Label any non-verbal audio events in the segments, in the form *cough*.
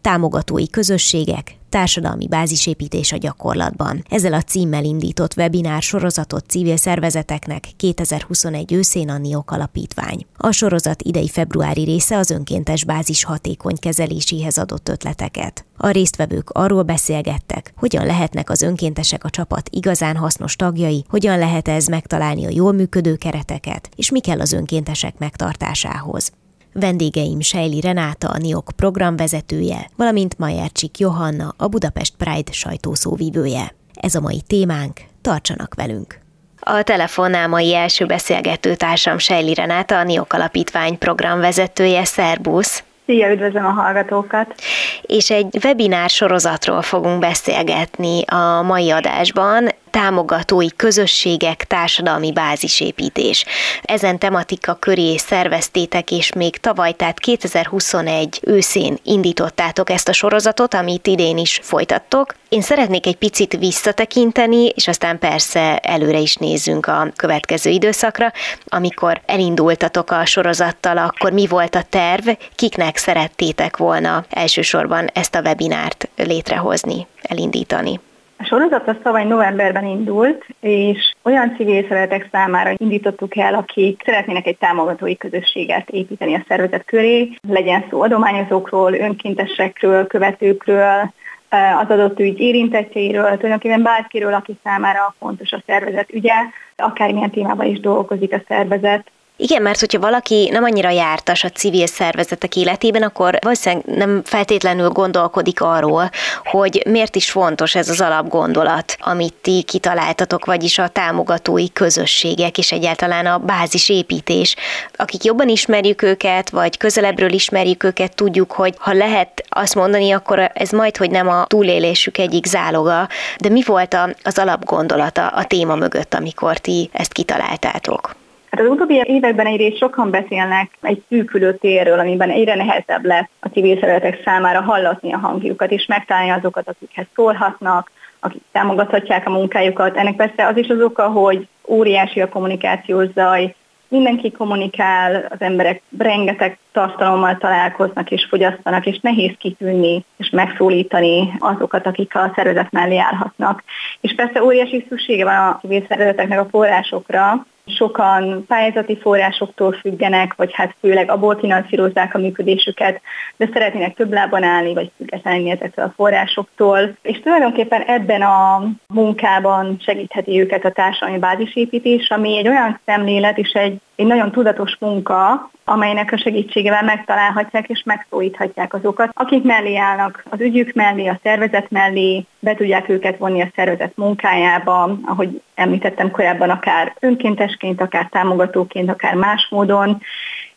támogatói közösségek, társadalmi bázisépítés a gyakorlatban. Ezzel a címmel indított webinár sorozatot civil szervezeteknek 2021 őszén a NIOK alapítvány. A sorozat idei februári része az önkéntes bázis hatékony kezeléséhez adott ötleteket. A résztvevők arról beszélgettek, hogyan lehetnek az önkéntesek a csapat igazán hasznos tagjai, hogyan lehet ez megtalálni a jól működő kereteket, és mi kell az önkéntesek megtartásához. Vendégeim Sejli Renáta, a NIOK programvezetője, valamint Majercsik Johanna, a Budapest Pride sajtószóvívője. Ez a mai témánk, tartsanak velünk! A telefonnál mai első beszélgető társam Sejli Renáta, a NIOK Alapítvány programvezetője. Szerbusz! Szia, üdvözlöm a hallgatókat! És egy webinár sorozatról fogunk beszélgetni a mai adásban támogatói közösségek, társadalmi bázisépítés. Ezen tematika köré szerveztétek, és még tavaly, tehát 2021 őszén indítottátok ezt a sorozatot, amit idén is folytattok. Én szeretnék egy picit visszatekinteni, és aztán persze előre is nézzünk a következő időszakra. Amikor elindultatok a sorozattal, akkor mi volt a terv, kiknek szerettétek volna elsősorban ezt a webinárt létrehozni, elindítani? A sorozat az tavaly novemberben indult, és olyan civil szeretek számára indítottuk el, akik szeretnének egy támogatói közösséget építeni a szervezet köré, legyen szó adományozókról, önkéntesekről, követőkről, az adott ügy érintettjeiről, tulajdonképpen bárkiről, aki számára fontos a szervezet ügye, akármilyen témában is dolgozik a szervezet, igen, mert hogyha valaki nem annyira jártas a civil szervezetek életében, akkor valószínűleg nem feltétlenül gondolkodik arról, hogy miért is fontos ez az alapgondolat, amit ti kitaláltatok, vagyis a támogatói közösségek és egyáltalán a bázisépítés. Akik jobban ismerjük őket, vagy közelebbről ismerjük őket, tudjuk, hogy ha lehet azt mondani, akkor ez majd, hogy nem a túlélésük egyik záloga, de mi volt az alapgondolata a téma mögött, amikor ti ezt kitaláltátok? Hát az utóbbi években egyrészt sokan beszélnek egy szűkülő térről, amiben egyre nehezebb lesz a civil szervezetek számára hallatni a hangjukat, és megtalálni azokat, akikhez szólhatnak, akik támogathatják a munkájukat. Ennek persze az is az oka, hogy óriási a kommunikációs zaj, mindenki kommunikál, az emberek rengeteg tartalommal találkoznak és fogyasztanak, és nehéz kitűnni és megszólítani azokat, akik a szervezet mellé állhatnak. És persze óriási szüksége van a civil szervezeteknek a forrásokra, sokan pályázati forrásoktól függenek, vagy hát főleg abból finanszírozzák a működésüket, de szeretnének több lábon állni, vagy függetlenni ezektől a forrásoktól. És tulajdonképpen ebben a munkában segítheti őket a társadalmi bázisépítés, ami egy olyan szemlélet és egy, egy nagyon tudatos munka, amelynek a segítségével megtalálhatják és megszólíthatják azokat, akik mellé állnak az ügyük mellé, a szervezet mellé, be tudják őket vonni a szervezet munkájába, ahogy említettem korábban, akár önkéntesként, akár támogatóként, akár más módon,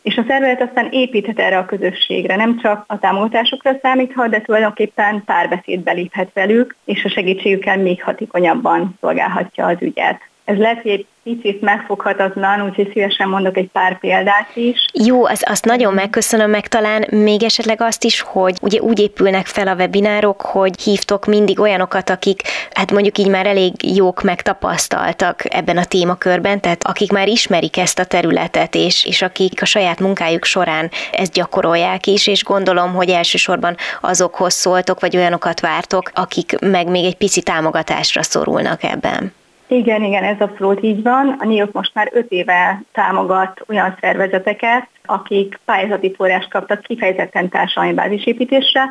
és a szervezet aztán építhet erre a közösségre, nem csak a támogatásokra számíthat, de tulajdonképpen párbeszédbe léphet velük, és a segítségükkel még hatékonyabban szolgálhatja az ügyet. Ez lehet, hogy egy picit megfoghatatlan, úgyhogy szívesen mondok egy pár példát is. Jó, az, azt nagyon megköszönöm meg talán még esetleg azt is, hogy ugye úgy épülnek fel a webinárok, hogy hívtok mindig olyanokat, akik hát mondjuk így már elég jók megtapasztaltak ebben a témakörben, tehát akik már ismerik ezt a területet, és, és akik a saját munkájuk során ezt gyakorolják is, és gondolom, hogy elsősorban azokhoz szóltok, vagy olyanokat vártok, akik meg még egy pici támogatásra szorulnak ebben. Igen, igen, ez abszolút így van. A NIOK most már öt éve támogat olyan szervezeteket, akik pályázati forrást kaptak kifejezetten társadalmi bázisépítésre,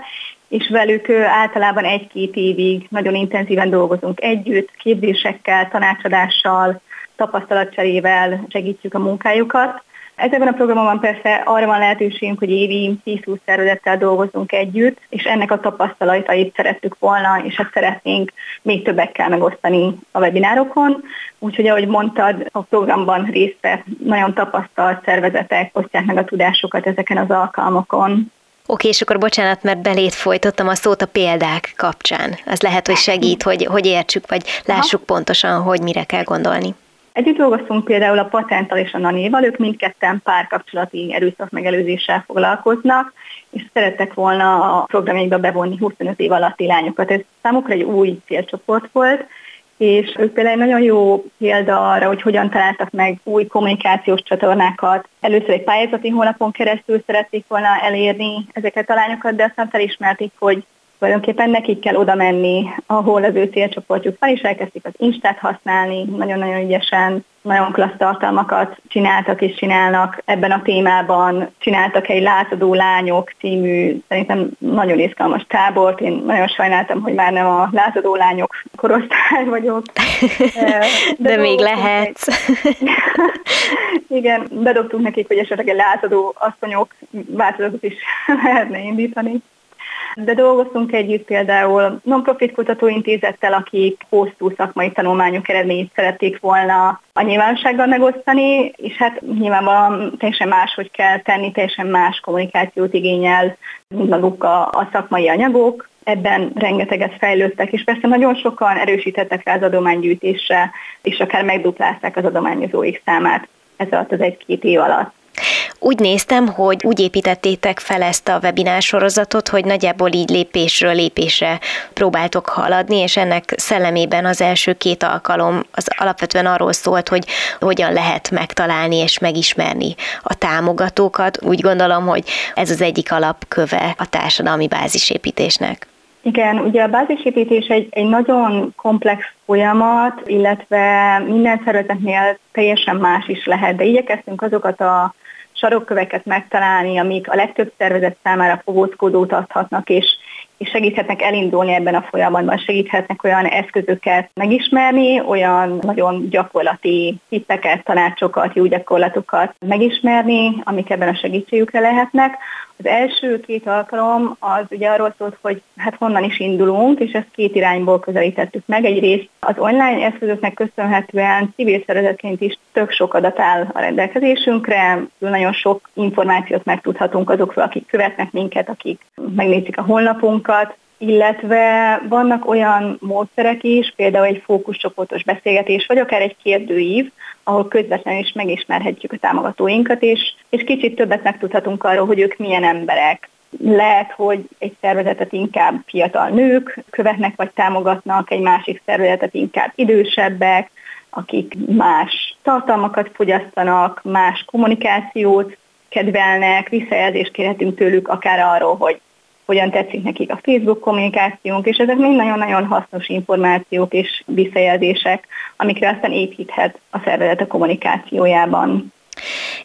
és velük általában egy-két évig nagyon intenzíven dolgozunk együtt, képzésekkel, tanácsadással, tapasztalatcserével segítjük a munkájukat. Ezekben a programokban persze arra van lehetőségünk, hogy évi 10-20 szervezettel dolgozunk együtt, és ennek a tapasztalatait szerettük volna, és ezt szeretnénk még többekkel megosztani a webinárokon. Úgyhogy, ahogy mondtad, a programban részt vett nagyon tapasztalt szervezetek osztják meg a tudásokat ezeken az alkalmakon. Oké, és akkor bocsánat, mert belét folytottam a szót a példák kapcsán. Az lehet, hogy segít, hogy, hogy értsük, vagy lássuk Aha. pontosan, hogy mire kell gondolni. Együtt dolgoztunk például a Patenttal és a Nanéval, ők mindketten párkapcsolati erőszak megelőzéssel foglalkoznak, és szerettek volna a programjaikba bevonni 25 év alatti lányokat. Ez számukra egy új célcsoport volt, és ők például egy nagyon jó példa arra, hogy hogyan találtak meg új kommunikációs csatornákat. Először egy pályázati honlapon keresztül szerették volna elérni ezeket a lányokat, de aztán felismerték, hogy tulajdonképpen nekik kell oda menni, ahol az ő célcsoportjuk van, és elkezdték az Instát használni, nagyon-nagyon ügyesen, nagyon klassz tartalmakat csináltak és csinálnak ebben a témában. Csináltak egy Lázadó Lányok című, szerintem nagyon izgalmas tábort. Én nagyon sajnáltam, hogy már nem a Lázadó Lányok korosztály vagyok. *laughs* De, De még lehet. *laughs* Igen, bedobtunk nekik, hogy esetleg egy lázadó asszonyok változatot is *laughs* lehetne indítani. De dolgoztunk együtt például non-profit kutatóintézettel, akik hosszú szakmai tanulmányok eredményét szerették volna a nyilvánossággal megosztani, és hát nyilvánvalóan teljesen máshogy kell tenni, teljesen más kommunikációt igényel, mint maguk a, a szakmai anyagok. Ebben rengeteget fejlődtek, és persze nagyon sokan erősítettek rá az adománygyűjtésre, és akár megduplázták az adományozóik számát ez alatt az egy-két év alatt. Úgy néztem, hogy úgy építettétek fel ezt a webinár sorozatot, hogy nagyjából így lépésről lépésre próbáltok haladni, és ennek szellemében az első két alkalom az alapvetően arról szólt, hogy hogyan lehet megtalálni és megismerni a támogatókat. Úgy gondolom, hogy ez az egyik alapköve a társadalmi bázisépítésnek. Igen, ugye a bázisépítés egy, egy nagyon komplex folyamat, illetve minden szervezetnél teljesen más is lehet, de igyekeztünk azokat a sarokköveket megtalálni, amik a legtöbb szervezet számára fogózkodót adhatnak, és, és segíthetnek elindulni ebben a folyamatban, segíthetnek olyan eszközöket megismerni, olyan nagyon gyakorlati tippeket, tanácsokat, jó gyakorlatokat megismerni, amik ebben a segítségükre lehetnek. Az első két alkalom az ugye arról szólt, hogy hát honnan is indulunk, és ezt két irányból közelítettük meg. Egyrészt az online eszközöknek köszönhetően civil szervezetként is tök sok adat áll a rendelkezésünkre, nagyon sok információt megtudhatunk azokról, akik követnek minket, akik megnézik a honlapunkat, illetve vannak olyan módszerek is, például egy fókuszcsoportos beszélgetés, vagy akár egy kérdőív, ahol közvetlenül is megismerhetjük a támogatóinkat, és, és kicsit többet megtudhatunk arról, hogy ők milyen emberek. Lehet, hogy egy szervezetet inkább fiatal nők követnek vagy támogatnak, egy másik szervezetet inkább idősebbek, akik más tartalmakat fogyasztanak, más kommunikációt kedvelnek, visszajelzést kérhetünk tőlük akár arról, hogy hogyan tetszik nekik a Facebook kommunikációnk, és ezek mind nagyon-nagyon hasznos információk és visszajelzések, amikre aztán építhet a szervezet a kommunikációjában.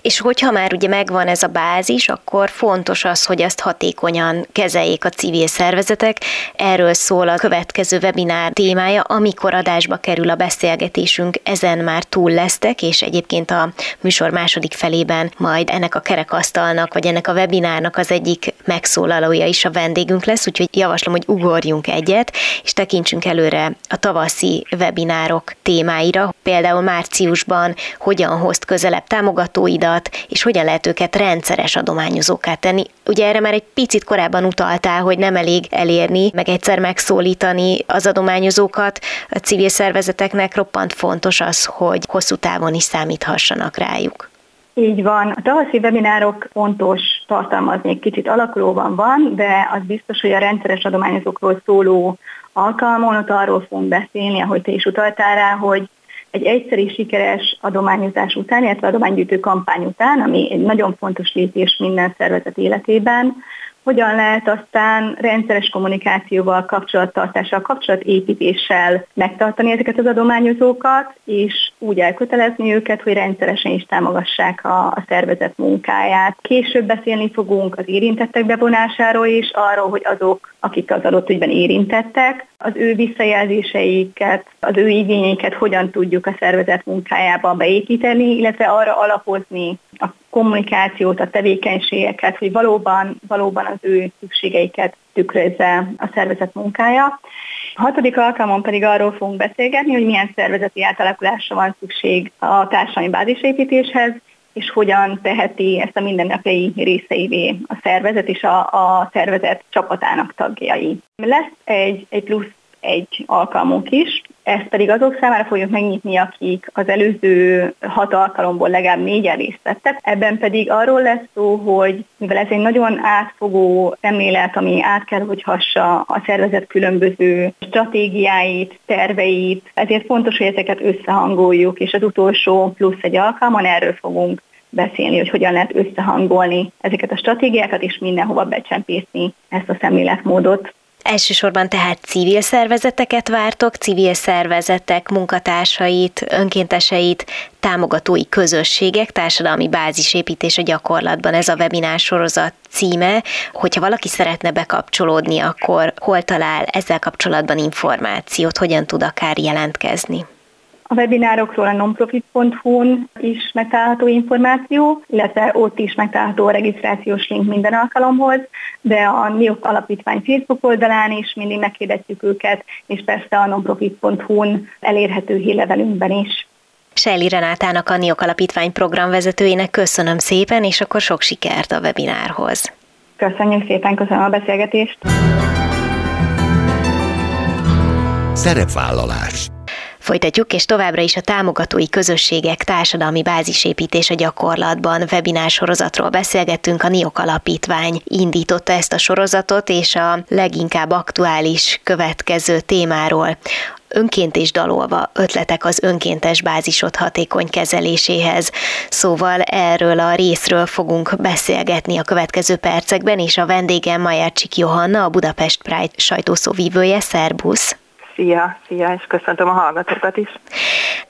És hogyha már ugye megvan ez a bázis, akkor fontos az, hogy ezt hatékonyan kezeljék a civil szervezetek. Erről szól a következő webinár témája, amikor adásba kerül a beszélgetésünk, ezen már túl lesztek, és egyébként a műsor második felében majd ennek a kerekasztalnak, vagy ennek a webinárnak az egyik megszólalója is a vendégünk lesz, úgyhogy javaslom, hogy ugorjunk egyet, és tekintsünk előre a tavaszi webinárok témáira, például márciusban hogyan hozt közelebb támogatóidat, és hogyan lehet őket rendszeres adományozóká tenni. Ugye erre már egy picit korábban utaltál, hogy nem elég elérni, meg egyszer megszólítani az adományozókat. A civil szervezeteknek roppant fontos az, hogy hosszú távon is számíthassanak rájuk. Így van. A tavaszi webinárok fontos tartalmazni, egy kicsit alakulóban van, de az biztos, hogy a rendszeres adományozókról szóló alkalmon ott arról fogunk beszélni, ahogy te is utaltál rá, hogy egy egyszeri sikeres adományozás után, illetve adománygyűjtő kampány után, ami egy nagyon fontos lépés minden szervezet életében, hogyan lehet aztán rendszeres kommunikációval, kapcsolattartással, kapcsolatépítéssel megtartani ezeket az adományozókat, és úgy elkötelezni őket, hogy rendszeresen is támogassák a, a szervezet munkáját. Később beszélni fogunk az érintettek bevonásáról is, arról, hogy azok, akik az adott ügyben érintettek, az ő visszajelzéseiket, az ő igényeiket hogyan tudjuk a szervezet munkájába beépíteni, illetve arra alapozni a kommunikációt, a tevékenységeket, hogy valóban, valóban az ő szükségeiket tükrözze a szervezet munkája. A hatodik alkalmon pedig arról fogunk beszélgetni, hogy milyen szervezeti átalakulásra van szükség a társadalmi bázisépítéshez, és hogyan teheti ezt a mindennapjai részeivé a szervezet és a, a szervezet csapatának tagjai. Lesz egy, egy plusz egy alkalmunk is, ezt pedig azok számára fogjuk megnyitni, akik az előző hat alkalomból legalább négyen részt vettek. Ebben pedig arról lesz szó, hogy mivel ez egy nagyon átfogó szemlélet, ami át kell, hogy hassa a szervezet különböző stratégiáit, terveit, ezért fontos, hogy ezeket összehangoljuk, és az utolsó plusz egy alkalman erről fogunk beszélni, hogy hogyan lehet összehangolni ezeket a stratégiákat, és mindenhova becsempészni ezt a szemléletmódot. Elsősorban tehát civil szervezeteket vártok, civil szervezetek munkatársait, önkénteseit, támogatói közösségek, társadalmi bázisépítés a gyakorlatban. Ez a webinár sorozat címe. Hogyha valaki szeretne bekapcsolódni, akkor hol talál ezzel kapcsolatban információt, hogyan tud akár jelentkezni? A webinárokról a nonprofit.hu-n is megtalálható információ, illetve ott is megtalálható a regisztrációs link minden alkalomhoz, de a NIOK alapítvány Facebook oldalán is mindig megkérdezjük őket, és persze a nonprofit.hu-n elérhető hírlevelünkben is. Selli Renátának a NIOK alapítvány programvezetőjének köszönöm szépen, és akkor sok sikert a webinárhoz. Köszönjük szépen, köszönöm a beszélgetést. Szerepvállalás Folytatjuk, és továbbra is a támogatói közösségek társadalmi bázisépítés a gyakorlatban webinár sorozatról beszélgettünk. A NIOK Alapítvány indította ezt a sorozatot, és a leginkább aktuális következő témáról önként és dalolva ötletek az önkéntes bázisod hatékony kezeléséhez. Szóval erről a részről fogunk beszélgetni a következő percekben, és a vendégem Majercsik Johanna, a Budapest Pride sajtószóvívője. Szerbusz! Szia, szia, és köszöntöm a hallgatókat is.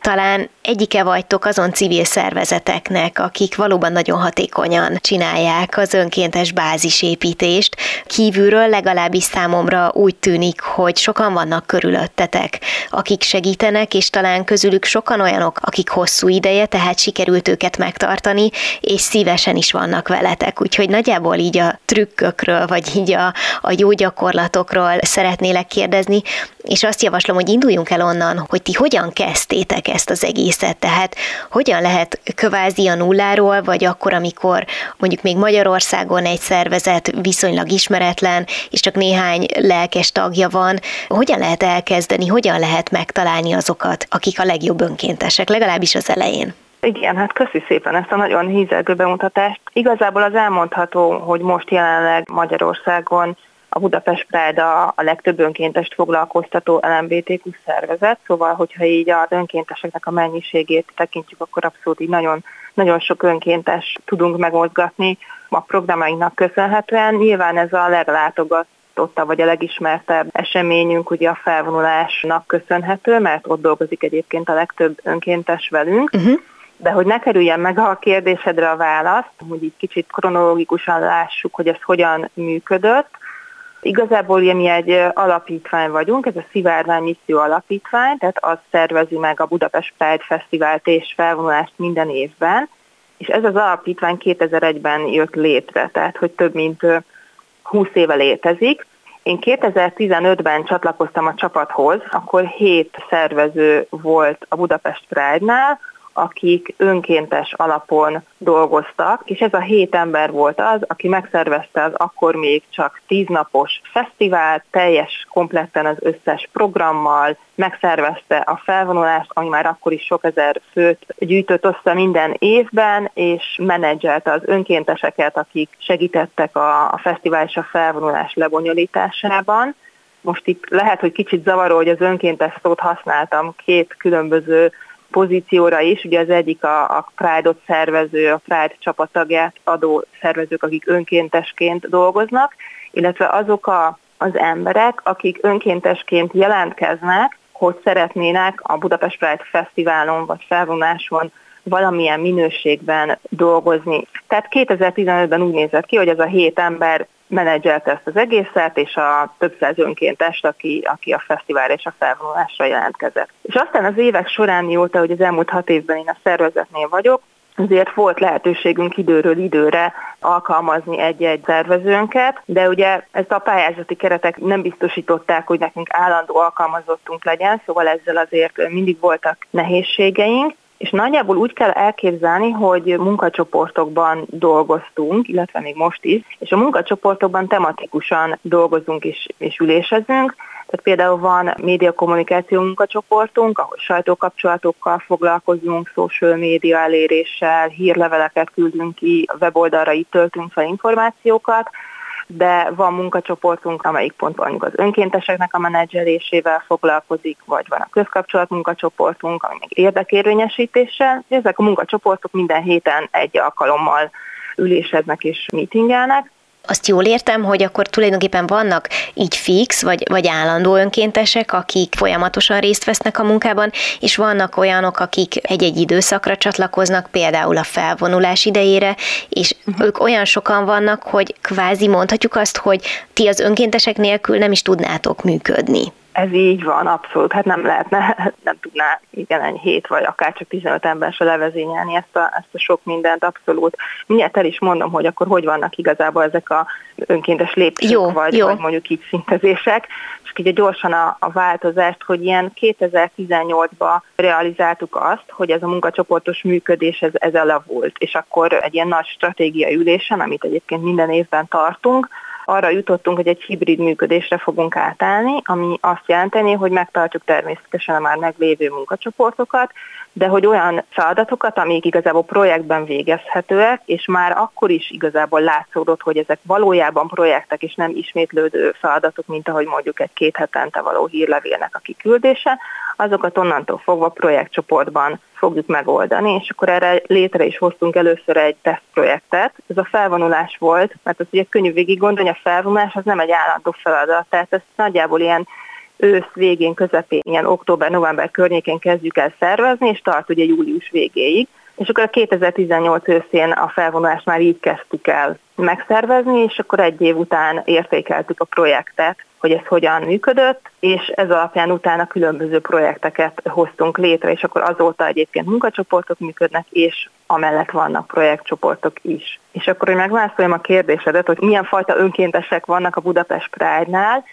Talán egyike vagytok azon civil szervezeteknek, akik valóban nagyon hatékonyan csinálják az önkéntes bázisépítést. Kívülről legalábbis számomra úgy tűnik, hogy sokan vannak körülöttetek, akik segítenek, és talán közülük sokan olyanok, akik hosszú ideje, tehát sikerült őket megtartani, és szívesen is vannak veletek. Úgyhogy nagyjából így a trükkökről, vagy így a, a jó gyakorlatokról szeretnélek kérdezni, és azt javaslom, hogy induljunk el onnan, hogy ti hogyan kezdtétek ezt az egészet, tehát hogyan lehet kvázi a nulláról, vagy akkor, amikor mondjuk még Magyarországon egy szervezet viszonylag ismeretlen, és csak néhány lelkes tagja van, hogyan lehet elkezdeni, hogyan lehet megtalálni azokat, akik a legjobb önkéntesek, legalábbis az elején? Igen, hát köszi szépen ezt a nagyon hízelgő bemutatást. Igazából az elmondható, hogy most jelenleg Magyarországon a Budapest Pride a, a legtöbb önkéntest foglalkoztató LMBTQ szervezet, szóval hogyha így az önkénteseknek a mennyiségét tekintjük, akkor abszolút így nagyon, nagyon sok önkéntes tudunk megmozgatni a programainknak köszönhetően. Nyilván ez a leglátogatottabb vagy a legismertebb eseményünk ugye a felvonulásnak köszönhető, mert ott dolgozik egyébként a legtöbb önkéntes velünk. Uh-huh. De hogy ne kerüljen meg a kérdésedre a választ, hogy így kicsit kronológikusan lássuk, hogy ez hogyan működött, Igazából mi egy alapítvány vagyunk, ez a Szivárvány Misszió Alapítvány, tehát az szervezi meg a Budapest Pride Fesztivált és felvonulást minden évben, és ez az alapítvány 2001-ben jött létre, tehát hogy több mint 20 éve létezik. Én 2015-ben csatlakoztam a csapathoz, akkor hét szervező volt a Budapest Pride-nál, akik önkéntes alapon dolgoztak, és ez a hét ember volt az, aki megszervezte az akkor még csak tíznapos fesztivál, teljes, kompletten az összes programmal, megszervezte a felvonulást, ami már akkor is sok ezer főt gyűjtött össze minden évben, és menedzselte az önkénteseket, akik segítettek a, a fesztivál és a felvonulás lebonyolításában. Most itt lehet, hogy kicsit zavaró, hogy az önkéntes szót használtam két különböző pozícióra is, ugye az egyik a, a Pride-ot szervező, a Pride csapattagját adó szervezők, akik önkéntesként dolgoznak, illetve azok a, az emberek, akik önkéntesként jelentkeznek, hogy szeretnének a Budapest Pride Fesztiválon vagy felvonáson valamilyen minőségben dolgozni. Tehát 2015-ben úgy nézett ki, hogy ez a hét ember menedzselte ezt az egészet, és a több száz önkéntest, aki, aki a fesztivál és a felvonulásra jelentkezett. És aztán az évek során, mióta hogy az elmúlt hat évben én a szervezetnél vagyok, azért volt lehetőségünk időről időre alkalmazni egy-egy szervezőnket, de ugye ezt a pályázati keretek nem biztosították, hogy nekünk állandó alkalmazottunk legyen, szóval ezzel azért mindig voltak nehézségeink, és nagyjából úgy kell elképzelni, hogy munkacsoportokban dolgoztunk, illetve még most is, és a munkacsoportokban tematikusan dolgozunk és, és ülésezünk, tehát például van médiakommunikáció munkacsoportunk, ahol sajtókapcsolatokkal foglalkozunk, social média eléréssel, hírleveleket küldünk ki, weboldalra itt töltünk fel információkat, de van munkacsoportunk, amelyik pont mondjuk az önkénteseknek a menedzselésével foglalkozik, vagy van a közkapcsolat munkacsoportunk, ami még érdekérvényesítéssel. Ezek a munkacsoportok minden héten egy alkalommal üléseznek és meetingelnek, azt jól értem, hogy akkor tulajdonképpen vannak így fix vagy, vagy állandó önkéntesek, akik folyamatosan részt vesznek a munkában, és vannak olyanok, akik egy-egy időszakra csatlakoznak, például a felvonulás idejére, és uh-huh. ők olyan sokan vannak, hogy kvázi mondhatjuk azt, hogy ti az önkéntesek nélkül nem is tudnátok működni. Ez így van, abszolút. Hát nem lehetne, *laughs* nem tudná igen egy hét vagy akár csak 15 ember se levezényelni ezt a, ezt a sok mindent, abszolút. Mindjárt el is mondom, hogy akkor hogy vannak igazából ezek a önkéntes lépcsők, jó, vagy, jó. vagy mondjuk így szintezések. És így gyorsan a, a változást, hogy ilyen 2018-ban realizáltuk azt, hogy ez a munkacsoportos működés ez, ez elavult, és akkor egy ilyen nagy stratégiai ülésen, amit egyébként minden évben tartunk, arra jutottunk, hogy egy hibrid működésre fogunk átállni, ami azt jelenteni, hogy megtartjuk természetesen a már meglévő munkacsoportokat, de hogy olyan feladatokat, amik igazából projektben végezhetőek, és már akkor is igazából látszódott, hogy ezek valójában projektek és nem ismétlődő feladatok, mint ahogy mondjuk egy két hetente való hírlevélnek a kiküldése, azokat onnantól fogva projektcsoportban fogjuk megoldani, és akkor erre létre is hoztunk először egy tesztprojektet. Ez a felvonulás volt, mert az ugye könnyű végig gondolni, a felvonulás az nem egy állandó feladat, tehát ez nagyjából ilyen ősz végén, közepén, ilyen október-november környékén kezdjük el szervezni, és tart ugye július végéig. És akkor a 2018 őszén a felvonulást már így kezdtük el megszervezni, és akkor egy év után értékeltük a projektet, hogy ez hogyan működött, és ez alapján utána különböző projekteket hoztunk létre, és akkor azóta egyébként munkacsoportok működnek, és amellett vannak projektcsoportok is. És akkor, hogy megválaszoljam a kérdésedet, hogy milyen fajta önkéntesek vannak a Budapest Pride-nál,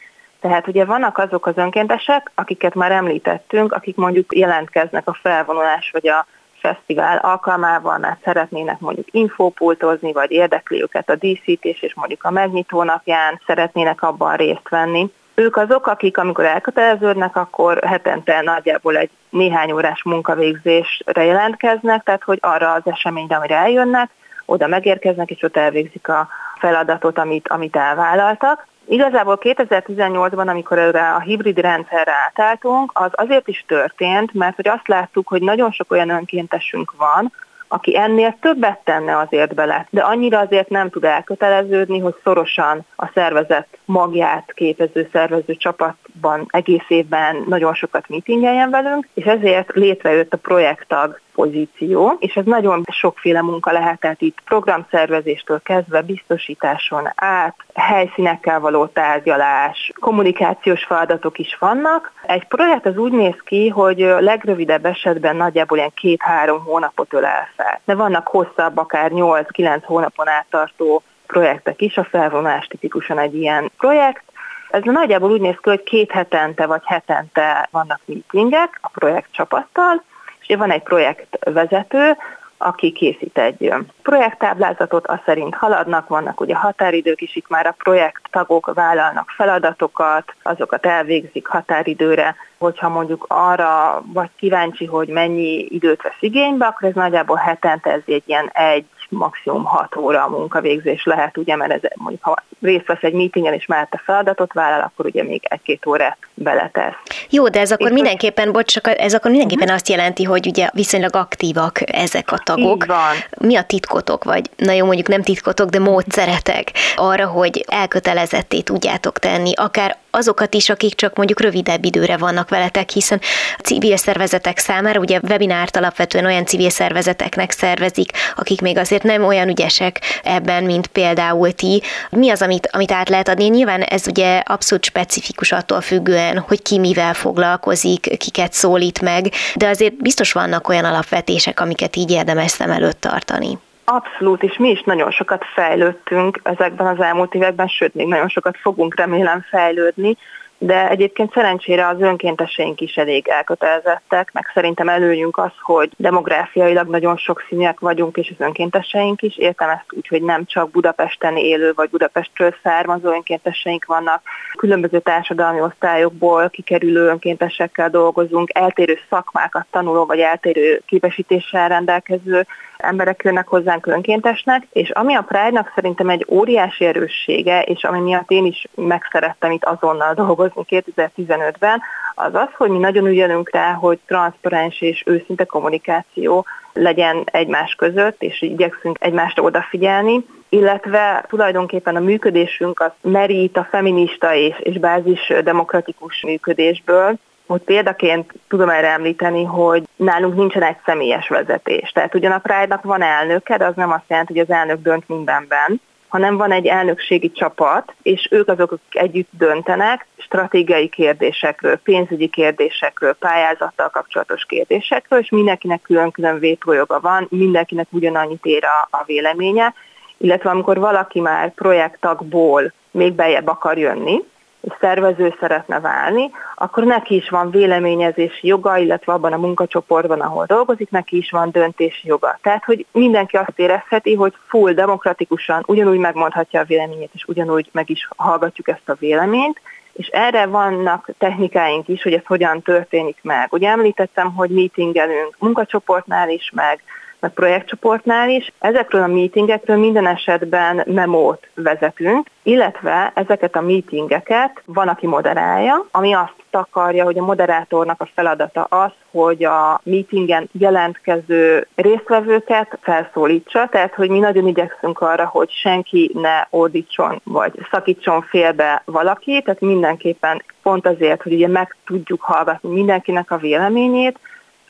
tehát ugye vannak azok az önkéntesek, akiket már említettünk, akik mondjuk jelentkeznek a felvonulás vagy a fesztivál alkalmával, mert szeretnének mondjuk infópultozni, vagy érdekli őket a díszítés, és mondjuk a megnyitó napján szeretnének abban részt venni. Ők azok, akik amikor elköteleződnek, akkor hetente nagyjából egy néhány órás munkavégzésre jelentkeznek, tehát hogy arra az eseményre, amire eljönnek, oda megérkeznek, és ott elvégzik a feladatot, amit, amit elvállaltak. Igazából 2018-ban, amikor erre a hibrid rendszerre átálltunk, az azért is történt, mert hogy azt láttuk, hogy nagyon sok olyan önkéntesünk van, aki ennél többet tenne azért bele, de annyira azért nem tud elköteleződni, hogy szorosan a szervezet magját képező szervező csapatban egész évben nagyon sokat meetingeljen velünk, és ezért létrejött a projekttag pozíció, és ez nagyon sokféle munka lehetett itt programszervezéstől kezdve biztosításon át, helyszínekkel való tárgyalás, kommunikációs feladatok is vannak. Egy projekt az úgy néz ki, hogy legrövidebb esetben nagyjából ilyen két-három hónapot ölel fel. De vannak hosszabb, akár 8-9 hónapon áttartó projektek is, a felvonás tipikusan egy ilyen projekt, ez nagyjából úgy néz ki, hogy két hetente vagy hetente vannak meetingek a projekt csapattal, és van egy projektvezető, aki készít egy projekttáblázatot, az szerint haladnak, vannak ugye határidők is, itt már a projekttagok vállalnak feladatokat, azokat elvégzik határidőre, hogyha mondjuk arra vagy kíváncsi, hogy mennyi időt vesz igénybe, akkor ez nagyjából hetente ez egy ilyen egy maximum 6 óra a munkavégzés lehet, ugye, mert ez mondjuk ha részt vesz egy meetingen és mellette feladatot vállal, akkor ugye még egy-két órát beletesz. Jó, de ez akkor és mindenképpen, bocs, csak ez akkor mindenképpen uh-huh. azt jelenti, hogy ugye viszonylag aktívak ezek a tagok. Így van. Mi a titkotok, vagy na jó, mondjuk nem titkotok, de módszeretek arra, hogy elkötelezetté tudjátok tenni, akár azokat is, akik csak mondjuk rövidebb időre vannak veletek, hiszen a civil szervezetek számára ugye webinárt alapvetően olyan civil szervezeteknek szervezik, akik még azért nem olyan ügyesek ebben, mint például ti. Mi az, amit, amit át lehet adni? Nyilván ez ugye abszolút specifikus attól függően, hogy ki mivel foglalkozik, kiket szólít meg, de azért biztos vannak olyan alapvetések, amiket így érdemes szem előtt tartani. Abszolút, és mi is nagyon sokat fejlődtünk ezekben az elmúlt években, sőt, még nagyon sokat fogunk remélem fejlődni, de egyébként szerencsére az önkénteseink is elég elkötelezettek, meg szerintem előnyünk az, hogy demográfiailag nagyon sokszínűek vagyunk, és az önkénteseink is. Értem ezt úgy, hogy nem csak Budapesten élő vagy Budapestről származó önkénteseink vannak, különböző társadalmi osztályokból kikerülő önkéntesekkel dolgozunk, eltérő szakmákat tanuló vagy eltérő képesítéssel rendelkező emberek jönnek hozzánk önkéntesnek, és ami a Pride-nak szerintem egy óriási erőssége, és ami miatt én is megszerettem itt azonnal dolgozni 2015-ben, az az, hogy mi nagyon ügyelünk rá, hogy transzparens és őszinte kommunikáció legyen egymás között, és igyekszünk egymásra odafigyelni, illetve tulajdonképpen a működésünk az merít a feminista és, és bázis demokratikus működésből, hogy példaként tudom erre említeni, hogy nálunk nincsen egy személyes vezetés. Tehát ugyan a Pride-nak van elnöke, de az nem azt jelenti, hogy az elnök dönt mindenben, hanem van egy elnökségi csapat, és ők azok, akik együtt döntenek stratégiai kérdésekről, pénzügyi kérdésekről, pályázattal kapcsolatos kérdésekről, és mindenkinek külön-külön vétójoga van, mindenkinek ugyanannyit ér a, a véleménye, illetve amikor valaki már projektagból még bejebb akar jönni, és szervező szeretne válni, akkor neki is van véleményezési joga, illetve abban a munkacsoportban, ahol dolgozik, neki is van döntési joga. Tehát, hogy mindenki azt érezheti, hogy full demokratikusan ugyanúgy megmondhatja a véleményét, és ugyanúgy meg is hallgatjuk ezt a véleményt, és erre vannak technikáink is, hogy ez hogyan történik meg. Ugye említettem, hogy meetingelünk munkacsoportnál is, meg meg projektcsoportnál is. Ezekről a meetingekről minden esetben memót vezetünk, illetve ezeket a meetingeket van, aki moderálja, ami azt takarja, hogy a moderátornak a feladata az, hogy a meetingen jelentkező résztvevőket felszólítsa, tehát hogy mi nagyon igyekszünk arra, hogy senki ne ordítson vagy szakítson félbe valakit, tehát mindenképpen pont azért, hogy ugye meg tudjuk hallgatni mindenkinek a véleményét,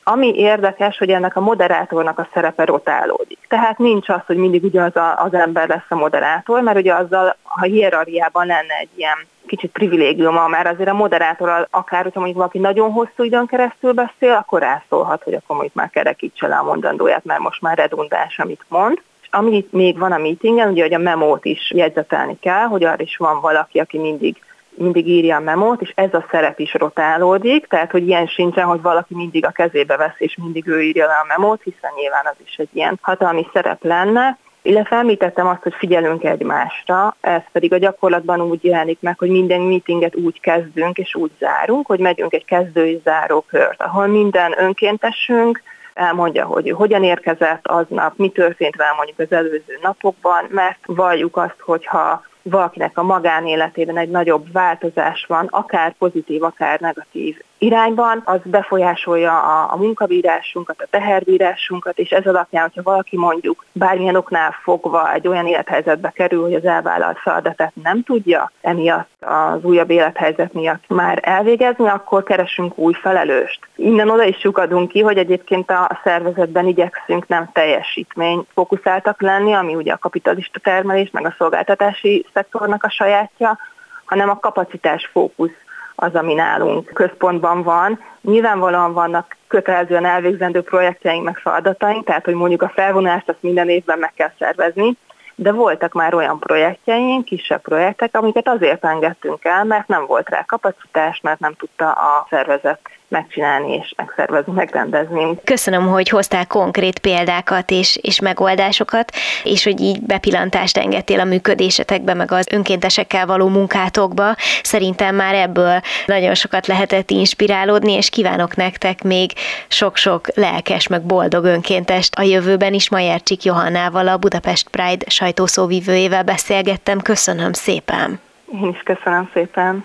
ami érdekes, hogy ennek a moderátornak a szerepe rotálódik. Tehát nincs az, hogy mindig ugyanaz az ember lesz a moderátor, mert ugye azzal, ha hierarchiában lenne egy ilyen kicsit privilégiuma, mert azért a moderátor, akár hogyha mondjuk valaki nagyon hosszú időn keresztül beszél, akkor rászólhat, hogy akkor mondjuk már kerekítse le a mondandóját, mert most már redundás, amit mond. Ami még van a meetingen, ugye, hogy a memót is jegyzetelni kell, hogy arra is van valaki, aki mindig mindig írja a memót, és ez a szerep is rotálódik, tehát hogy ilyen sincsen, hogy valaki mindig a kezébe vesz, és mindig ő írja le a memót, hiszen nyilván az is egy ilyen hatalmi szerep lenne. Illetve említettem azt, hogy figyelünk egymásra, ez pedig a gyakorlatban úgy jelenik meg, hogy minden meetinget úgy kezdünk és úgy zárunk, hogy megyünk egy kezdő és záró kört, ahol minden önkéntesünk elmondja, hogy hogyan érkezett aznap, mi történt vele mondjuk az előző napokban, mert valljuk azt, hogyha valakinek a magánéletében egy nagyobb változás van, akár pozitív, akár negatív irányban, az befolyásolja a, a munkabírásunkat, a teherbírásunkat, és ez alapján, hogyha valaki mondjuk bármilyen oknál fogva egy olyan élethelyzetbe kerül, hogy az elvállalt feladatát nem tudja emiatt az újabb élethelyzet miatt már elvégezni, akkor keresünk új felelőst. Innen oda is sukadunk ki, hogy egyébként a szervezetben igyekszünk nem teljesítmény fókuszáltak lenni, ami ugye a kapitalista termelés, meg a szolgáltatási szektornak a sajátja, hanem a kapacitás fókusz az, ami nálunk központban van. Nyilvánvalóan vannak kötelezően elvégzendő projektjeink, meg feladataink, tehát hogy mondjuk a felvonást azt minden évben meg kell szervezni, de voltak már olyan projektjeink, kisebb projektek, amiket azért engedtünk el, mert nem volt rá kapacitás, mert nem tudta a szervezet megcsinálni és megszervezni, megrendezni. Köszönöm, hogy hoztál konkrét példákat és, és megoldásokat, és hogy így bepillantást engedtél a működésetekbe, meg az önkéntesekkel való munkátokba. Szerintem már ebből nagyon sokat lehetett inspirálódni, és kívánok nektek még sok-sok lelkes, meg boldog önkéntest a jövőben is. Majercsik Johannával, a Budapest Pride sajtószóvivőjével beszélgettem. Köszönöm szépen! Én is köszönöm szépen!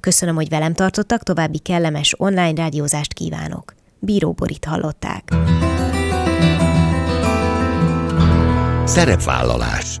Köszönöm, hogy velem tartottak, további kellemes online rádiózást kívánok. Bíró Borit hallották. Szerepvállalás